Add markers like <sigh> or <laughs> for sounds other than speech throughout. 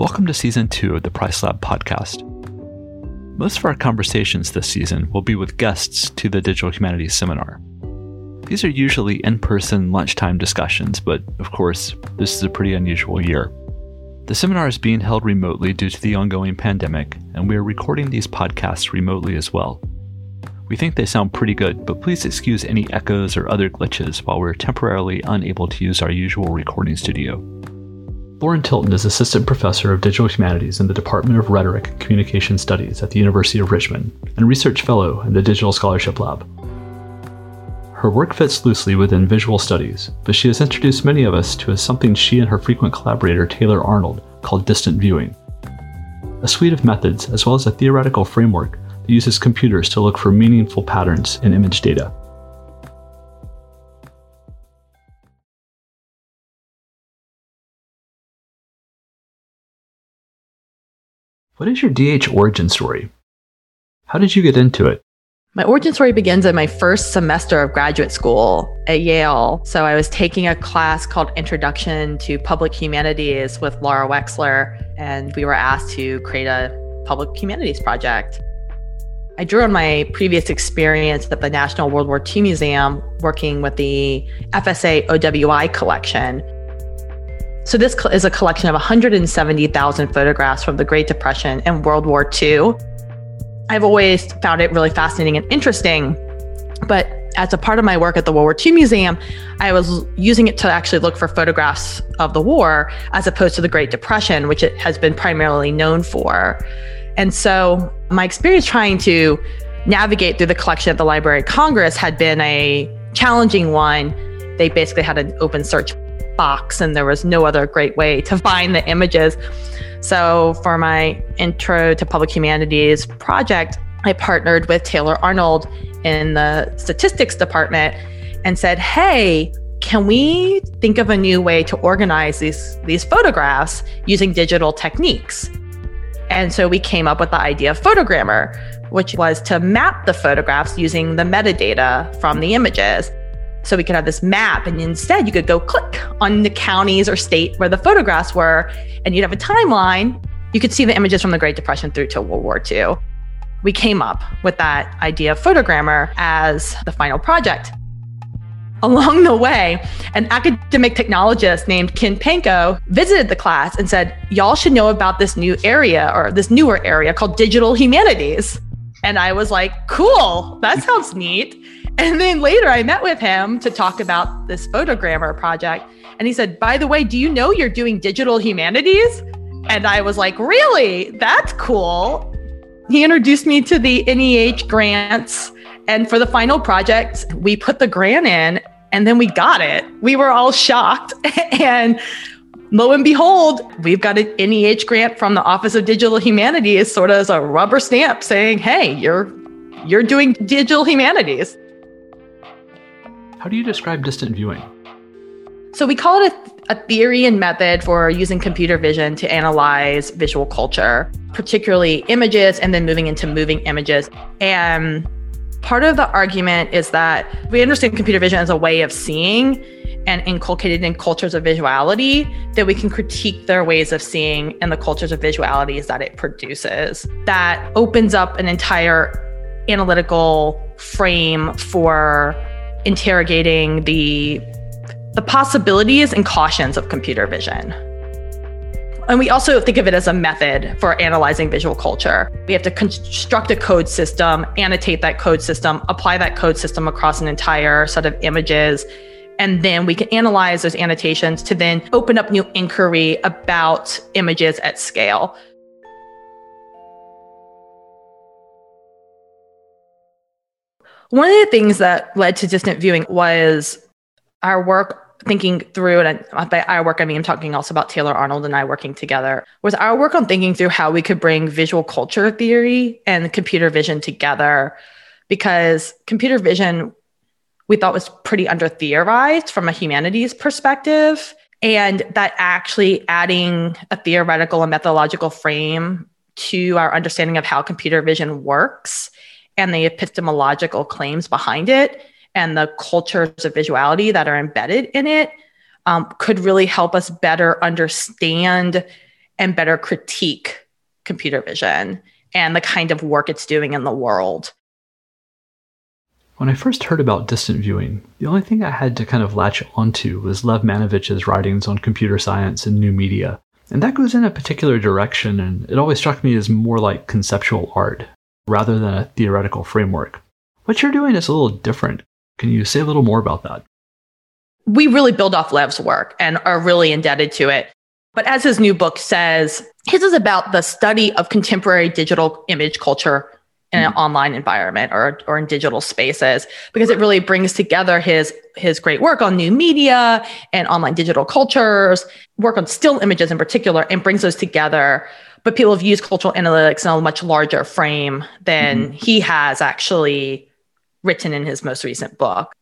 Welcome to season two of the Price Lab podcast. Most of our conversations this season will be with guests to the Digital Humanities Seminar. These are usually in person lunchtime discussions, but of course, this is a pretty unusual year. The seminar is being held remotely due to the ongoing pandemic, and we are recording these podcasts remotely as well. We think they sound pretty good, but please excuse any echoes or other glitches while we're temporarily unable to use our usual recording studio. Lauren Tilton is Assistant Professor of Digital Humanities in the Department of Rhetoric and Communication Studies at the University of Richmond and Research Fellow in the Digital Scholarship Lab. Her work fits loosely within visual studies, but she has introduced many of us to something she and her frequent collaborator Taylor Arnold called distant viewing. A suite of methods, as well as a theoretical framework that uses computers to look for meaningful patterns in image data. What is your DH origin story? How did you get into it? My origin story begins in my first semester of graduate school at Yale. So I was taking a class called Introduction to Public Humanities with Laura Wexler, and we were asked to create a public humanities project. I drew on my previous experience at the National World War II Museum working with the FSA OWI collection. So, this is a collection of 170,000 photographs from the Great Depression and World War II I've always found it really fascinating and interesting. But as a part of my work at the World War II Museum, I was using it to actually look for photographs of the war as opposed to the Great Depression, which it has been primarily known for. And so my experience trying to navigate through the collection at the Library of Congress had been a challenging one. They basically had an open search box, and there was no other great way to find the images. So, for my Intro to Public Humanities project, I partnered with Taylor Arnold in the statistics department and said, Hey, can we think of a new way to organize these, these photographs using digital techniques? And so we came up with the idea of Photogrammar, which was to map the photographs using the metadata from the images. So we could have this map, and instead you could go click on the counties or state where the photographs were, and you'd have a timeline. You could see the images from the Great Depression through to World War II. We came up with that idea of Photogrammar as the final project. Along the way, an academic technologist named Ken Panko visited the class and said, Y'all should know about this new area or this newer area called digital humanities. And I was like, Cool, that sounds neat. And then later I met with him to talk about this Photogrammar project. And he said, By the way, do you know you're doing digital humanities? And I was like, Really? That's cool. He introduced me to the NEH grants. And for the final project, we put the grant in and then we got it. We were all shocked. <laughs> and lo and behold, we've got an NEH grant from the Office of Digital Humanities, sort of as a rubber stamp saying, hey, you're you're doing digital humanities. How do you describe distant viewing? So we call it a, a, theory and method for using computer vision to analyze visual culture, particularly images, and then moving into moving images. And part of the argument is that we understand computer vision as a way of seeing and inculcated in cultures of visuality that we can critique their ways of seeing and the cultures of visualities that it produces. That opens up an entire analytical frame for interrogating the the possibilities and cautions of computer vision. And we also think of it as a method for analyzing visual culture. We have to construct a code system, annotate that code system, apply that code system across an entire set of images. And then we can analyze those annotations to then open up new inquiry about images at scale. One of the things that led to distant viewing was our work thinking through, and by our work, I mean, I'm talking also about Taylor Arnold and I working together, was our work on thinking through how we could bring visual culture theory and computer vision together. Because computer vision, we thought was pretty under theorized from a humanities perspective. And that actually adding a theoretical and methodological frame to our understanding of how computer vision works and the epistemological claims behind it and the cultures of visuality that are embedded in it um, could really help us better understand and better critique computer vision and the kind of work it's doing in the world. When I first heard about distant viewing, the only thing I had to kind of latch onto was Lev Manovich's writings on computer science and new media. And that goes in a particular direction, and it always struck me as more like conceptual art rather than a theoretical framework. What you're doing is a little different. Can you say a little more about that? We really build off Lev's work and are really indebted to it. But as his new book says, his is about the study of contemporary digital image culture in an hmm. online environment or, or in digital spaces because it really brings together his his great work on new media and online digital cultures work on still images in particular and brings those together but people have used cultural analytics in a much larger frame than mm-hmm. he has actually written in his most recent book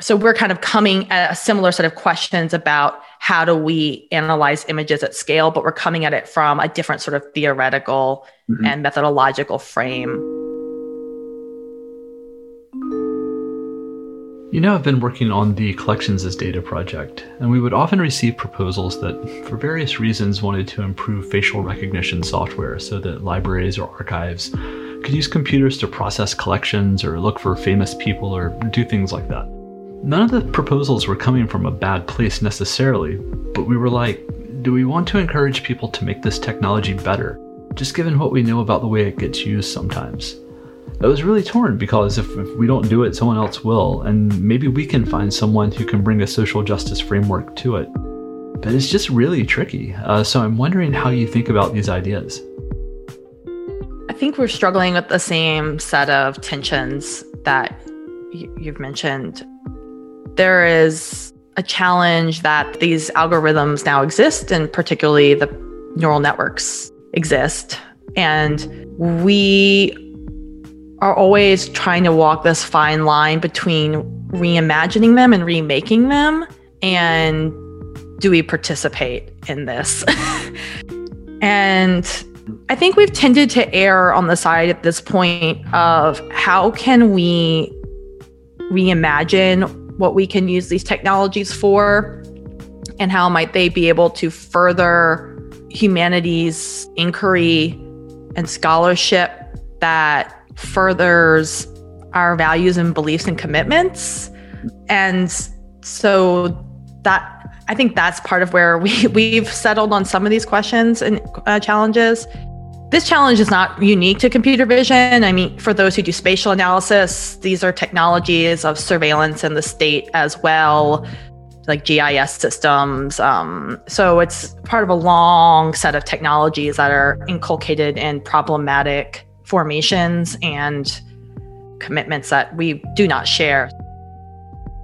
so we're kind of coming at a similar set of questions about how do we analyze images at scale but we're coming at it from a different sort of theoretical mm-hmm. and methodological frame You know, I've been working on the Collections as Data project, and we would often receive proposals that, for various reasons, wanted to improve facial recognition software so that libraries or archives could use computers to process collections or look for famous people or do things like that. None of the proposals were coming from a bad place necessarily, but we were like, do we want to encourage people to make this technology better, just given what we know about the way it gets used sometimes? I was really torn because if, if, we don't do it, someone else will, and maybe we can find someone who can bring a social justice framework to it. But it's just really tricky. Uh, so I'm wondering how you think about these ideas. I think we're struggling with the same set of tensions that you've mentioned. There is a challenge that these algorithms now exist, and particularly the neural networks exist. And we are always trying to walk this fine line between reimagining them and remaking them and do we participate in this? <laughs> And i think we've tended to err on the side at this point of how can we reimagine what we can use these technologies for and how might they be able to further humanities inquiry and scholarship that furthers our values and beliefs and commitments. And so that I think that's part of where we <laughs> we've settled on some of these questions and uh, challenges. This challenge is not unique to computer vision. I mean, for those who do spatial analysis, these are technologies of surveillance in the state as well, like GIS systems. Um, so it's part of a long set of technologies that are inculcated in problematic formations and commitments that we do not share.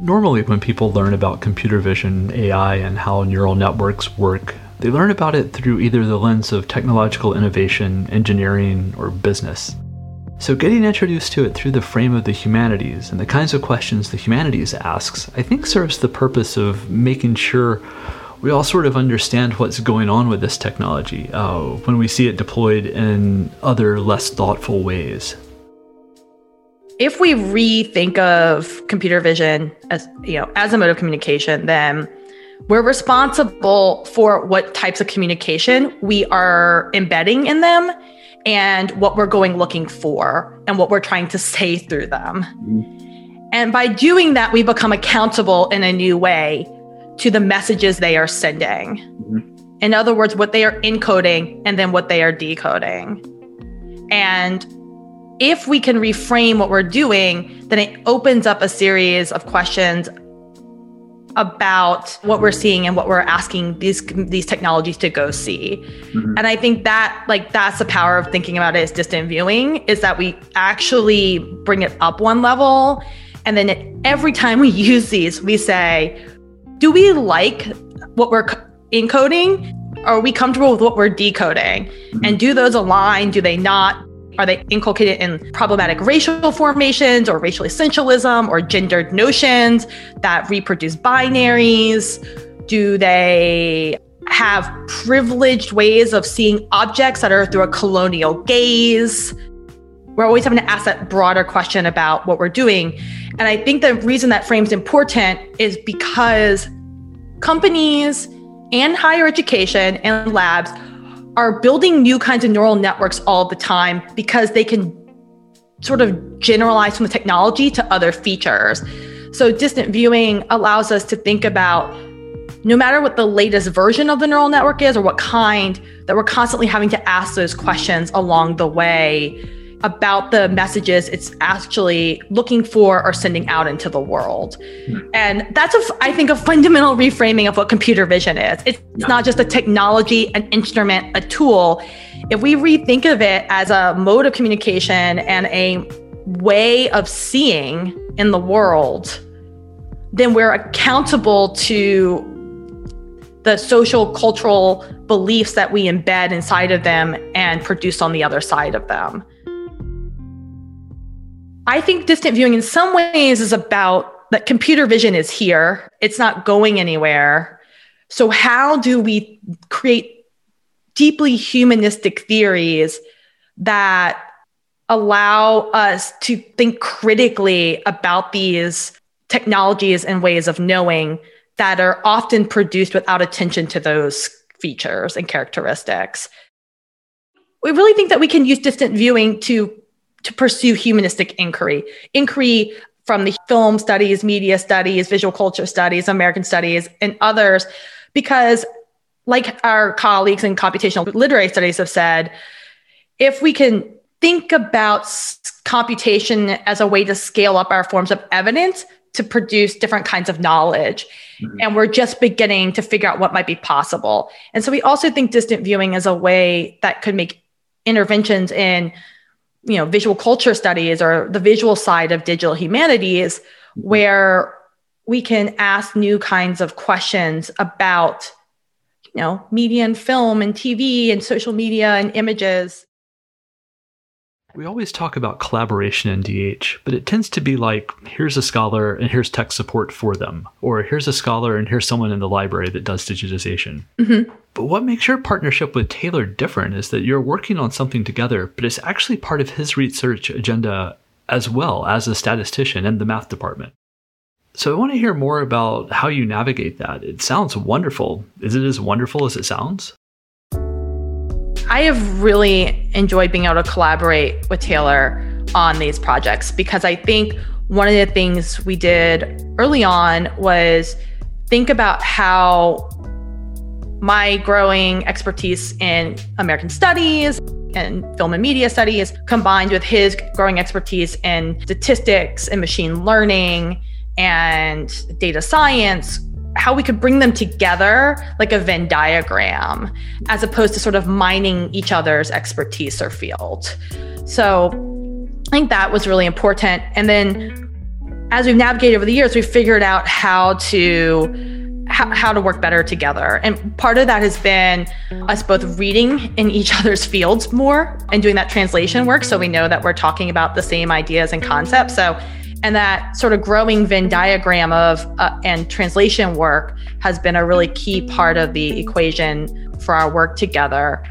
Normally, when people learn about computer vision, AI, and how neural networks work, they learn about it through either the lens of technological innovation, engineering, or business. So, getting introduced to it through the frame of the humanities and the kinds of questions the humanities asks, I think serves the purpose of making sure we all sort of understand what's going on with this technology uh, when we see it deployed in other less thoughtful ways. If we rethink of computer vision as you know as a mode of communication, then we're responsible for what types of communication we are embedding in them and what we're going looking for and what we're trying to say through them. Mm-hmm. And by doing that, we become accountable in a new way to the messages they are sending. Mm-hmm. In other words, what they are encoding and then what they are decoding. And if we can reframe what we're doing, then it opens up a series of questions about what we're seeing and what we're asking these these technologies to go see. Mm-hmm. And I think that like that's the power of thinking about it as distant viewing is that we actually bring it up one level and then every time we <laughs> use these we say do we like what we're encoding? Are we comfortable with what we're decoding? Mm-hmm. And do those align? Do they not? Are they inculcated in problematic racial formations or racial essentialism or gendered notions that reproduce binaries? Do they have privileged ways of seeing objects that are through a colonial gaze? We're always having to ask that broader question about what we're doing. And I think the reason that frame's important is because companies and higher education and labs are building new kinds of neural networks all the time because they can sort of generalize from the technology to other features. So distant viewing allows us to think about no matter what the latest version of the neural network is or what kind, that we're constantly having to ask those questions along the way about the messages it's actually looking for or sending out into the world. Hmm. And that's, a, I think, a fundamental reframing of what computer vision is. It's yeah. not just a technology, an instrument, a tool. If we rethink of it as a mode of communication and a way of seeing in the world, then we're accountable to the social cultural beliefs that we embed inside of them and produce on the other side of them. I think distant viewing in some ways is about that computer vision is here, it's not going anywhere. So, how do we create deeply humanistic theories that allow us to think critically about these technologies and ways of knowing that are often produced without attention to those features and characteristics? We really think that we can use distant viewing to to pursue humanistic inquiry, inquiry from the film studies, media studies, visual culture studies, American studies, and others, because like our colleagues in computational literary studies have said, if we can think about computation as a way to scale up our forms of evidence to produce different kinds of knowledge. Mm-hmm. And we're just beginning to figure out what might be possible. And so we also think distant viewing is a way that could make interventions in you know visual culture studies or the visual side of digital humanities mm-hmm. where we can ask new kinds of questions about you know media and film and tv and social media and images we always talk about collaboration in DH, but it tends to be like here's a scholar and here's tech support for them, or here's a scholar and here's someone in the library that does digitization. Mm-hmm. But what makes your partnership with Taylor different is that you're working on something together, but it's actually part of his research agenda as well as a statistician in the math department. So I want to hear more about how you navigate that. It sounds wonderful. Is it as wonderful as it sounds? I have really enjoyed being able to collaborate with Taylor on these projects because I think one of the things we did early on was think about how my growing expertise in American studies and film and media studies combined with his growing expertise in statistics and machine learning and data science how we could bring them together like a Venn diagram, as opposed to sort of mining each other's expertise or field. So I think that was really important. And then as we've navigated over the years, we've figured out how to how, how to work better together. And part of that has been us both reading in each other's fields more and doing that translation work. So we know that we're talking about the same ideas and concepts. So and that sort of growing Venn diagram of uh, and translation work has been a really key part of the equation for our work together.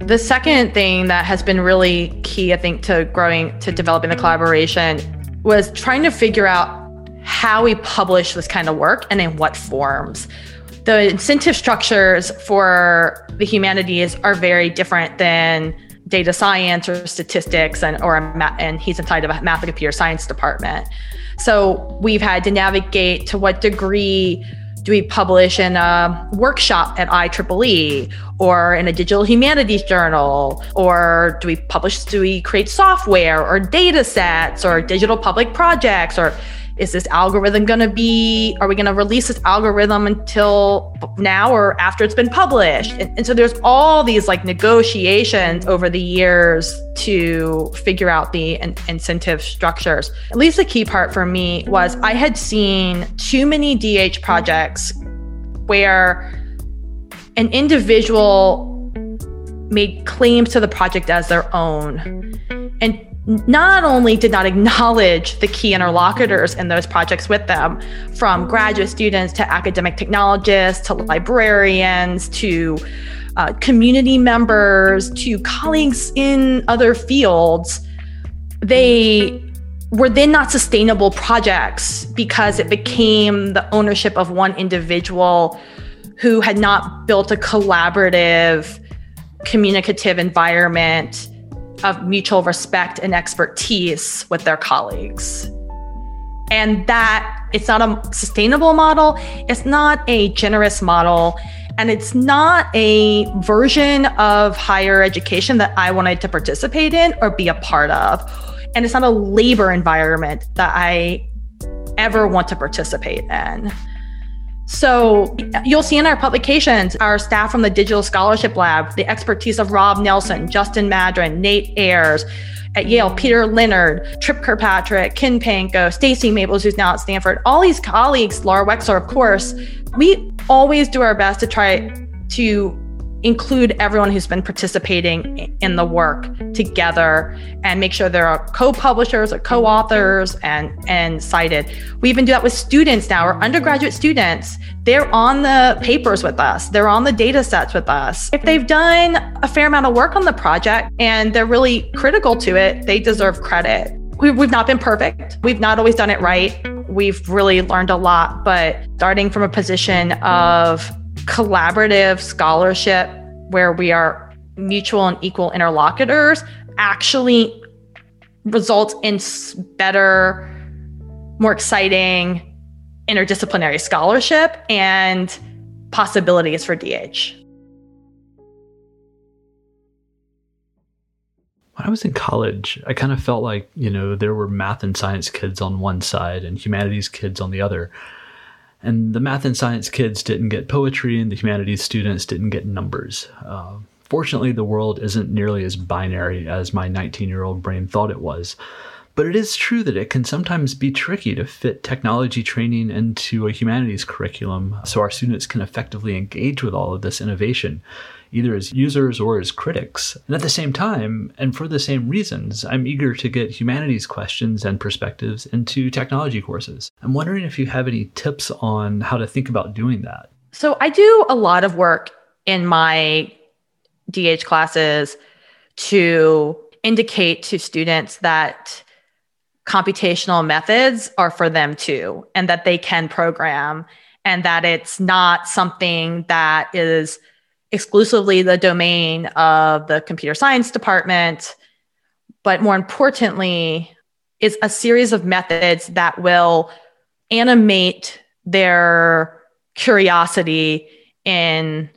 The second thing that has been really key, I think, to growing, to developing the collaboration was trying to figure out how we publish this kind of work and in what forms. The incentive structures for the humanities are very different than data science or statistics and or ma- and he's inside of a math and computer science department. So we've had to navigate to what degree do we publish in a workshop at IEEE or in a digital humanities journal? Or do we publish, do we create software or data sets or digital public projects or is this algorithm going to be are we going to release this algorithm until now or after it's been published? And, and, so there's all these like negotiations over the years to figure out the in- incentive structures. At least the key part for me was i had seen too many dh projects where an individual made claims to the project as their own. And not only did not acknowledge the key interlocutors in those projects with them, from graduate students to academic technologists to librarians to uh, community members to colleagues in other fields, they were then not sustainable projects because it became the ownership of one individual who had not built a collaborative communicative environment of mutual respect and expertise with their colleagues. And that it's not a sustainable model, it's not a generous model, and it's not a version of higher education that I wanted to participate in or be a part of. And it's not a labor environment that I ever want to participate in. So you'll see in our publications, our staff from the Digital Scholarship Lab, the expertise of Rob Nelson, Justin Madron, Nate Ayers, at Yale, Peter Leonard, Trip Kirkpatrick, Ken Panko, Stacy Maples, who's now at Stanford, all these colleagues, Laura Wexler, of course, we always do our best to try to include everyone who's been participating in the work together and make sure there are co-publishers or co-authors and and cited. We even do that with students now. Or undergraduate students. They're on the papers with us. They're on the data sets with us. If they've done a fair amount of work on the project and they're really critical to it they deserve credit. We've not been perfect. We've not always done it right. We've really learned a lot but starting from a position of collaborative scholarship where we are mutual and equal interlocutors actually results in better, more exciting interdisciplinary scholarship and possibilities for DH. When I was in college, I kind of felt like, you know, there were math and science kids on one side and humanities kids on the other. And the math and science kids didn't get poetry, and the humanities students didn't get numbers. Uh, fortunately, the world isn't nearly as binary as my 19 year old brain thought it was. But it is true that it can sometimes be tricky to fit technology training into a humanities curriculum so our students can effectively engage with all of this innovation either as users or as critics. And at the same time, and for the same reasons, I'm eager to get humanities questions and perspectives into technology courses. I'm wondering if you have any tips on how to think about doing that. So I do a lot of work in my DH classes to indicate to students that computational methods are for them too, and that they can program, and that it's not something that is exclusively the domain of the computer science department, but more importantly, is a series of methods that will animate their curiosity in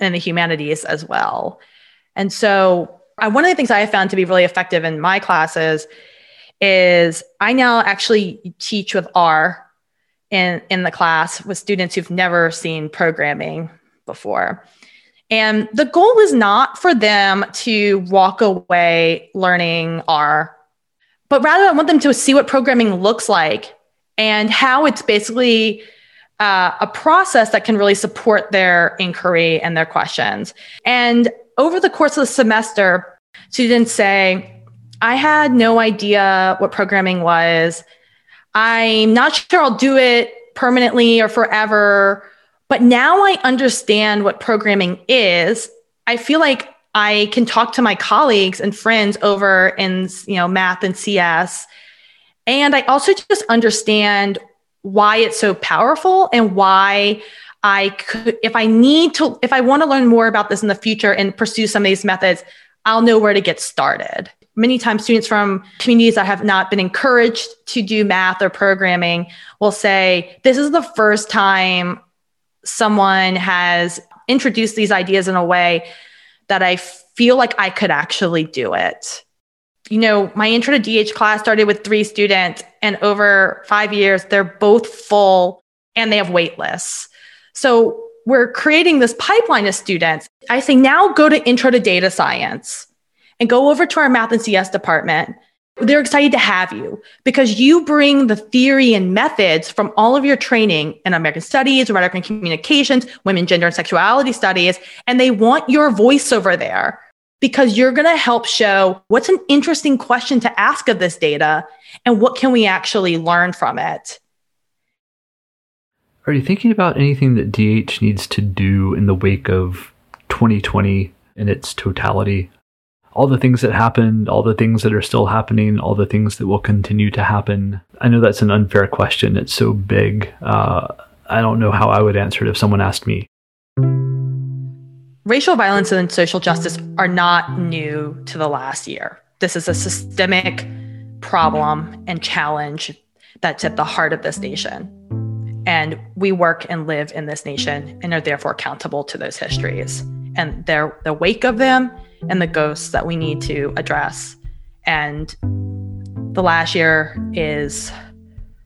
in the humanities as well. And so, uh, one of the things I have found to be really effective in my classes is I now actually teach with R in in the class with students who've never seen programming before. And the goal is not for them to walk away learning R, but rather I want them to see what programming looks like and how it's basically uh, a process that can really support their inquiry and their questions. And over the course of the semester, students say, I had no idea what programming was. I'm not sure I'll do it permanently or forever. But now I understand what programming is. I feel like I can talk to my colleagues and friends over in, you know, math and CS. And I also just understand why it's so powerful and why I could, if I need to, if I want to learn more about this in the future and pursue some of these methods, I'll know where to get started. Many times, students from communities that have not been encouraged to do math or programming will say, This is the first time someone has introduced these ideas in a way that I feel like I could actually do it. You know, my intro to DH class started with three students, and over five years, they're both full and they have wait lists. So we're creating this pipeline of students. I say now go to intro to data science and go over to our math and CS department they're excited to have you because you bring the theory and methods from all of your training in American Studies, Rhetoric and Communications, Women, Gender, and Sexuality Studies, and they want your voice over there because you're going to help show what's an interesting question to ask of this data and what can we actually learn from it. Are you thinking about anything that DH needs to do in the wake of 2020 in its totality? All the things that happened, all the things that are still happening, all the things that will continue to happen? I know that's an unfair question. It's so big. Uh, I don't know how I would answer it if someone asked me. racial violence and social justice are not new to the last year. This is a systemic problem and challenge that's at the heart of this nation. And we work and live in this nation and are therefore accountable to those histories and their the wake of them and the ghosts that we need to address. And the last year is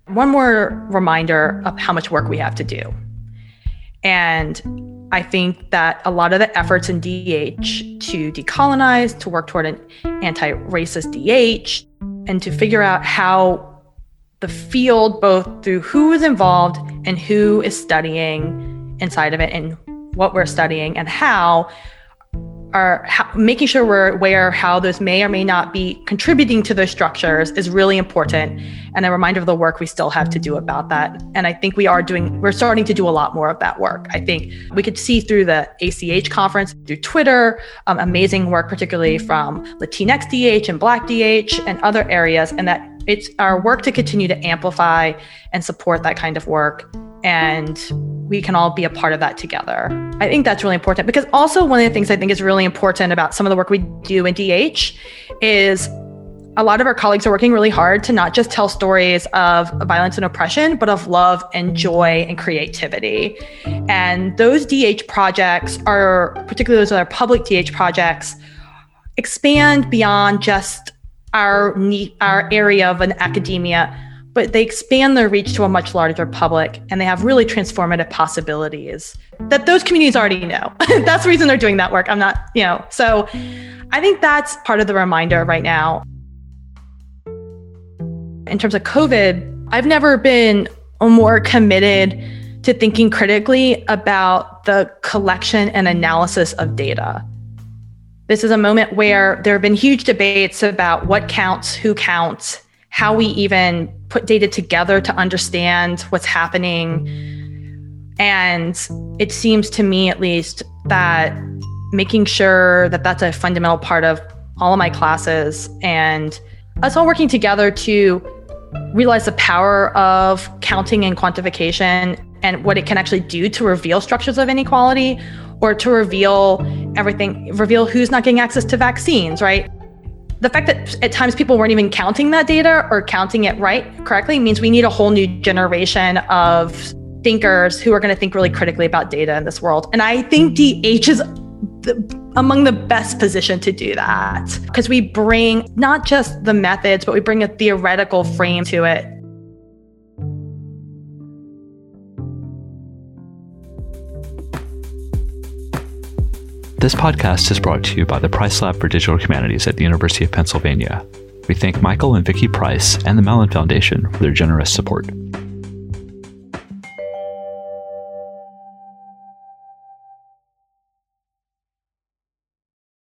one more reminder of how much work we have to do. And I think that a lot of the efforts in DH to decolonize, to work toward an anti racist DH, and to figure out how the field, both through who is involved and who is studying inside of it and what we're studying and how, are how, making sure we're aware how those may or may not be contributing to those structures is really important and a reminder of the work we still have to do about that. And i think we are doing we're starting to do a lot more of that work. I think we could see through the ach conference through twitter um, amazing work particularly from latinx dh and black dh and other areas and that it's our work to continue to amplify and support that kind of work and we can all be a part of that together. I think that's really important because also one of the things I think is really important about some of the work we do in DH is a lot of our colleagues are working really hard to not just tell stories of violence and oppression, but of love and joy and creativity. And those DH projects are, particularly those that are public DH projects, expand beyond just our our area of an academia but they expand their reach to a much larger public and they have really transformative possibilities that those communities already know. <laughs> that's the reason they're doing that work. I'm not, you know, so I think that's part of the reminder right now. In terms of COVID, I've never been more committed to thinking critically about the collection and analysis of data. This is a moment where there have been huge debates about what counts, who counts, how we even put data together to understand what's happening. And it seems to me, at least, that making sure that that's a fundamental part of all of my classes and us all working together to realize the power of counting and quantification and what it can actually do to reveal structures of inequality or to reveal everything, reveal who's not getting access to vaccines, right? The fact that at times people weren't even counting that data or counting it right correctly means we need a whole new generation of thinkers who are going to think really critically about data in this world. And I think DH is the, among the best positioned to do that because we bring not just the methods, but we bring a theoretical frame to it This podcast is brought to you by the Price Lab for Digital Humanities at the University of Pennsylvania. We thank Michael and Vicki Price and the Mellon Foundation for their generous support.